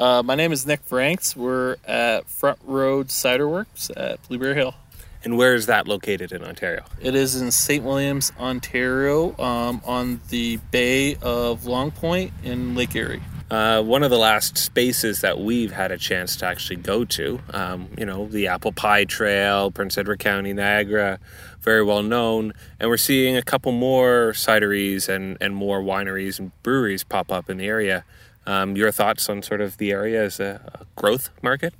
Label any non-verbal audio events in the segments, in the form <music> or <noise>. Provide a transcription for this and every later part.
Uh, my name is Nick Franks. We're at Front Road Cider Works at Blueberry Hill. And where is that located in Ontario? It is in St. Williams, Ontario, um, on the Bay of Long Point in Lake Erie. Uh, one of the last spaces that we've had a chance to actually go to, um, you know, the Apple Pie Trail, Prince Edward County, Niagara, very well known. And we're seeing a couple more cideries and, and more wineries and breweries pop up in the area. Um, your thoughts on sort of the area as a, a growth market?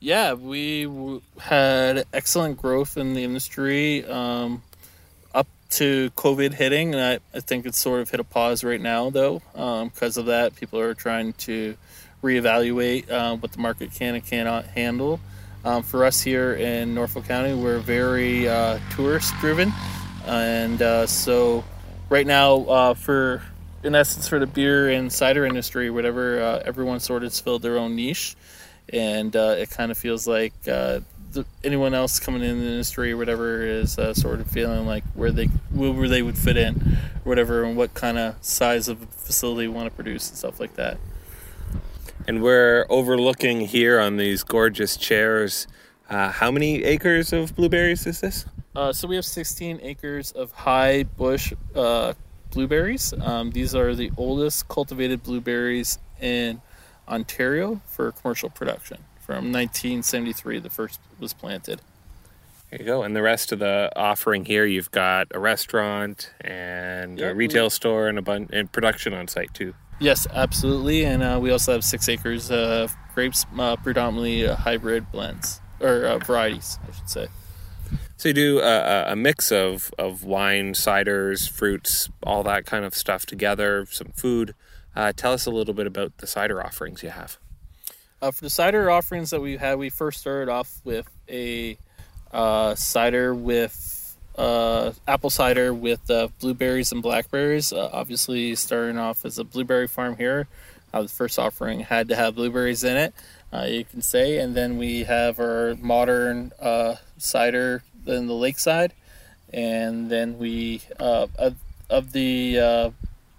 Yeah, we w- had excellent growth in the industry. Um, up to COVID hitting, and I, I think it's sort of hit a pause right now, though, because um, of that. People are trying to reevaluate uh, what the market can and cannot handle. Um, for us here in Norfolk County, we're very uh, tourist driven, and uh, so right now, uh, for in essence, for the beer and cider industry, whatever, uh, everyone sort of has filled their own niche, and uh, it kind of feels like the, anyone else coming in the industry or whatever is uh, sort of feeling like where they where they would fit in, or whatever, and what kind of size of facility you want to produce and stuff like that. And we're overlooking here on these gorgeous chairs. Uh, how many acres of blueberries is this? Uh, so we have 16 acres of high bush uh, blueberries. Um, these are the oldest cultivated blueberries in Ontario for commercial production from 1973. The first was planted. There you go. And the rest of the offering here, you've got a restaurant and yep, a retail store and a bun- and production on site too. Yes, absolutely. And uh, we also have six acres of grapes, uh, predominantly uh, hybrid blends or uh, varieties, I should say. So you do a, a, mix of, of wine, ciders, fruits, all that kind of stuff together, some food. Uh, tell us a little bit about the cider offerings you have. Uh, for the cider offerings that we had, we first started off with a uh, cider with uh, apple cider with uh, blueberries and blackberries. Uh, obviously, starting off as a blueberry farm here, the first offering had to have blueberries in it, you can say. And then we have our modern cider in the lakeside. And then we, of, of the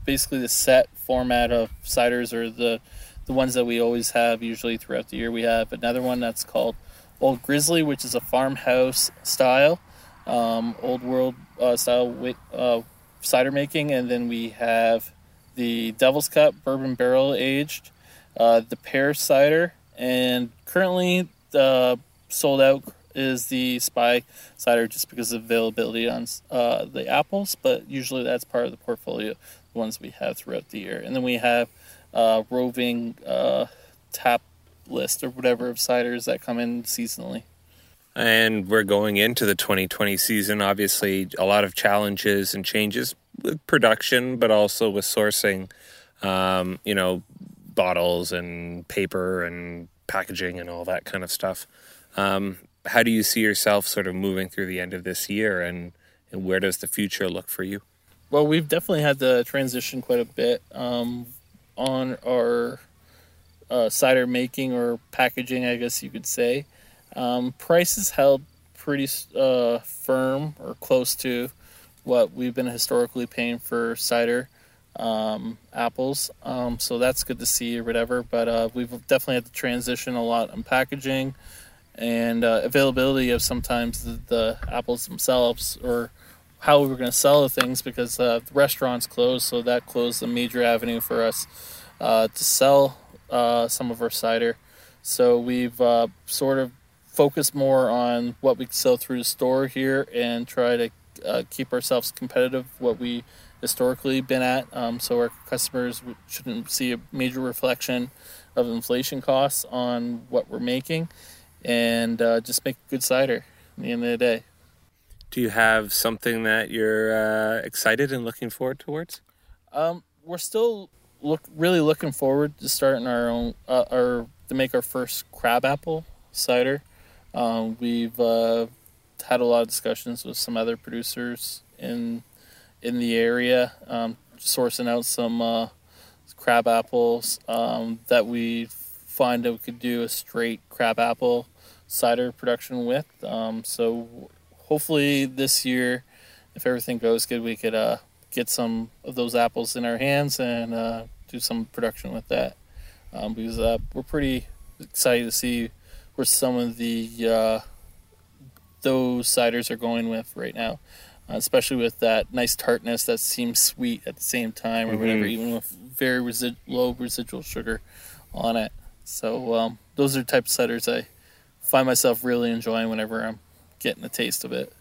basically the set format of ciders or the the ones that we always have usually throughout the year. We have another one that's called Old Grizzly, which is a farmhouse style, um, old world uh, style uh, cider making, and then we have the Devil's Cut bourbon barrel aged, uh, the pear cider, and currently the sold out is the spy cider just because of availability on uh, the apples, but usually that's part of the portfolio, the ones we have throughout the year. And then we have uh, roving uh, tap list or whatever of ciders that come in seasonally. And we're going into the 2020 season. Obviously, a lot of challenges and changes with production, but also with sourcing. Um, you know, bottles and paper and packaging and all that kind of stuff. Um, how do you see yourself sort of moving through the end of this year, and, and where does the future look for you? Well, we've definitely had to transition quite a bit. Um, on our uh, cider making or packaging, I guess you could say. Um, prices held pretty uh, firm or close to what we've been historically paying for cider um, apples. Um, so that's good to see or whatever. But uh, we've definitely had to transition a lot on packaging and uh, availability of sometimes the, the, apples themselves or how we were going to sell the things because uh, the restaurants closed, so that closed a major avenue for us uh, to sell uh, some of our cider. So we've uh, sort of focused more on what we sell through the store here and try to uh, keep ourselves competitive. What we historically been at, um, so our customers shouldn't see a major reflection of inflation costs on what we're making, and uh, just make good cider. At the end of the day. Do you have something that you're uh, excited and looking forward towards? Um, we're still look really looking forward to starting our own uh, our to make our first crabapple cider. Um, we've uh, had a lot of discussions with some other producers in in the area, um, sourcing out some uh, crab apples um, that we find that we could do a straight crab apple cider production with. Um, so hopefully this year, if everything goes good, we could uh, get some of those apples in our hands and uh, do some production with that. um, because uh, we're pretty excited to see where some of the uh, those ciders are going with right now, uh, especially with that nice tartness that seems sweet at the same time, or Mhm. whatever, even with very resi- low residual sugar on it. So um, those are the type of ciders I find myself really enjoying whenever I'm getting a taste of it.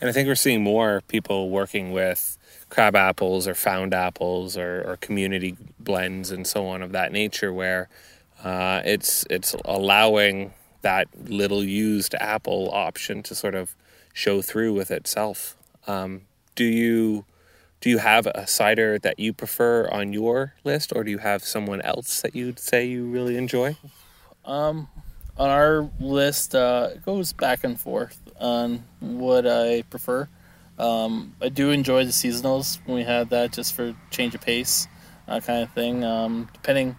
And I think we're seeing more people working with crab apples or found apples or, or community blends and so on of that nature, where uh, it's it's allowing that little used apple option to sort of show through with itself. Um, do you do you have a cider that you prefer on your list, or do you have someone else that you'd say you really enjoy? Um, on our list, uh, it goes back and forth on what I prefer. Um, I do enjoy the seasonals when we have that just for change of pace, uh, kind of thing. Um, depending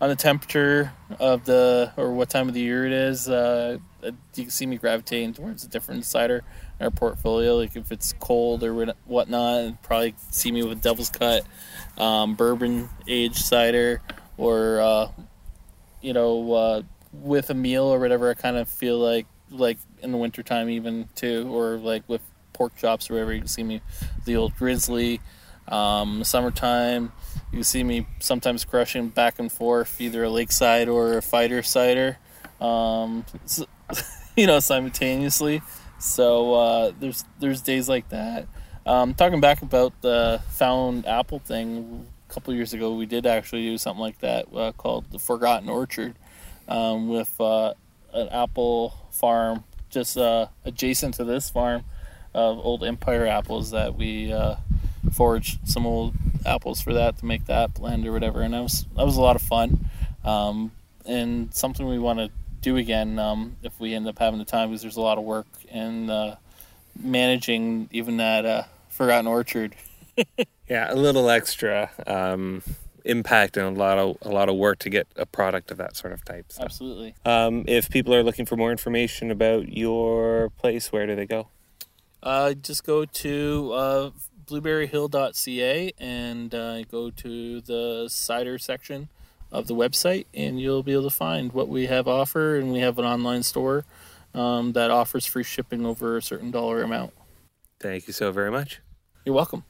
on the temperature of the or what time of the year it is, uh, you can see me gravitating towards a different cider in our portfolio. Like if it's cold or whatnot, probably see me with Devil's Cut, um, bourbon aged cider, or uh, you know, uh, with a meal or whatever, I kind of feel like like in the wintertime even too, or like with pork chops or whatever. You can see me the old grizzly. Um, summertime, you see me sometimes crushing back and forth either a lakeside or a fighter cider. Um, <laughs> s- <laughs> you know, simultaneously. So uh, there's there's days like that. Um, talking back about the found apple thing, a couple years ago, we did actually do something like that uh, called the Forgotten Orchard, um, with uh, an apple farm just uh, adjacent to this farm of old Empire apples that we uh, foraged some old apples for that to make that blend or whatever, and that was that was a lot of fun, um, and something we want to do again um, if we end up having the time because there's a lot of work in uh, managing even that uh, Forgotten Orchard. <laughs> Yeah, a little extra um, impact and a lot of a lot of work to get a product of that sort of type. So, Absolutely. um, if people are looking for more information about your place, where do they go? Uh, just go to uh, blueberryhill.ca and uh, go to the cider section of the website, and you'll be able to find what we have offer. And we have an online store um, that offers free shipping over a certain dollar amount. Thank you so very much. You're welcome.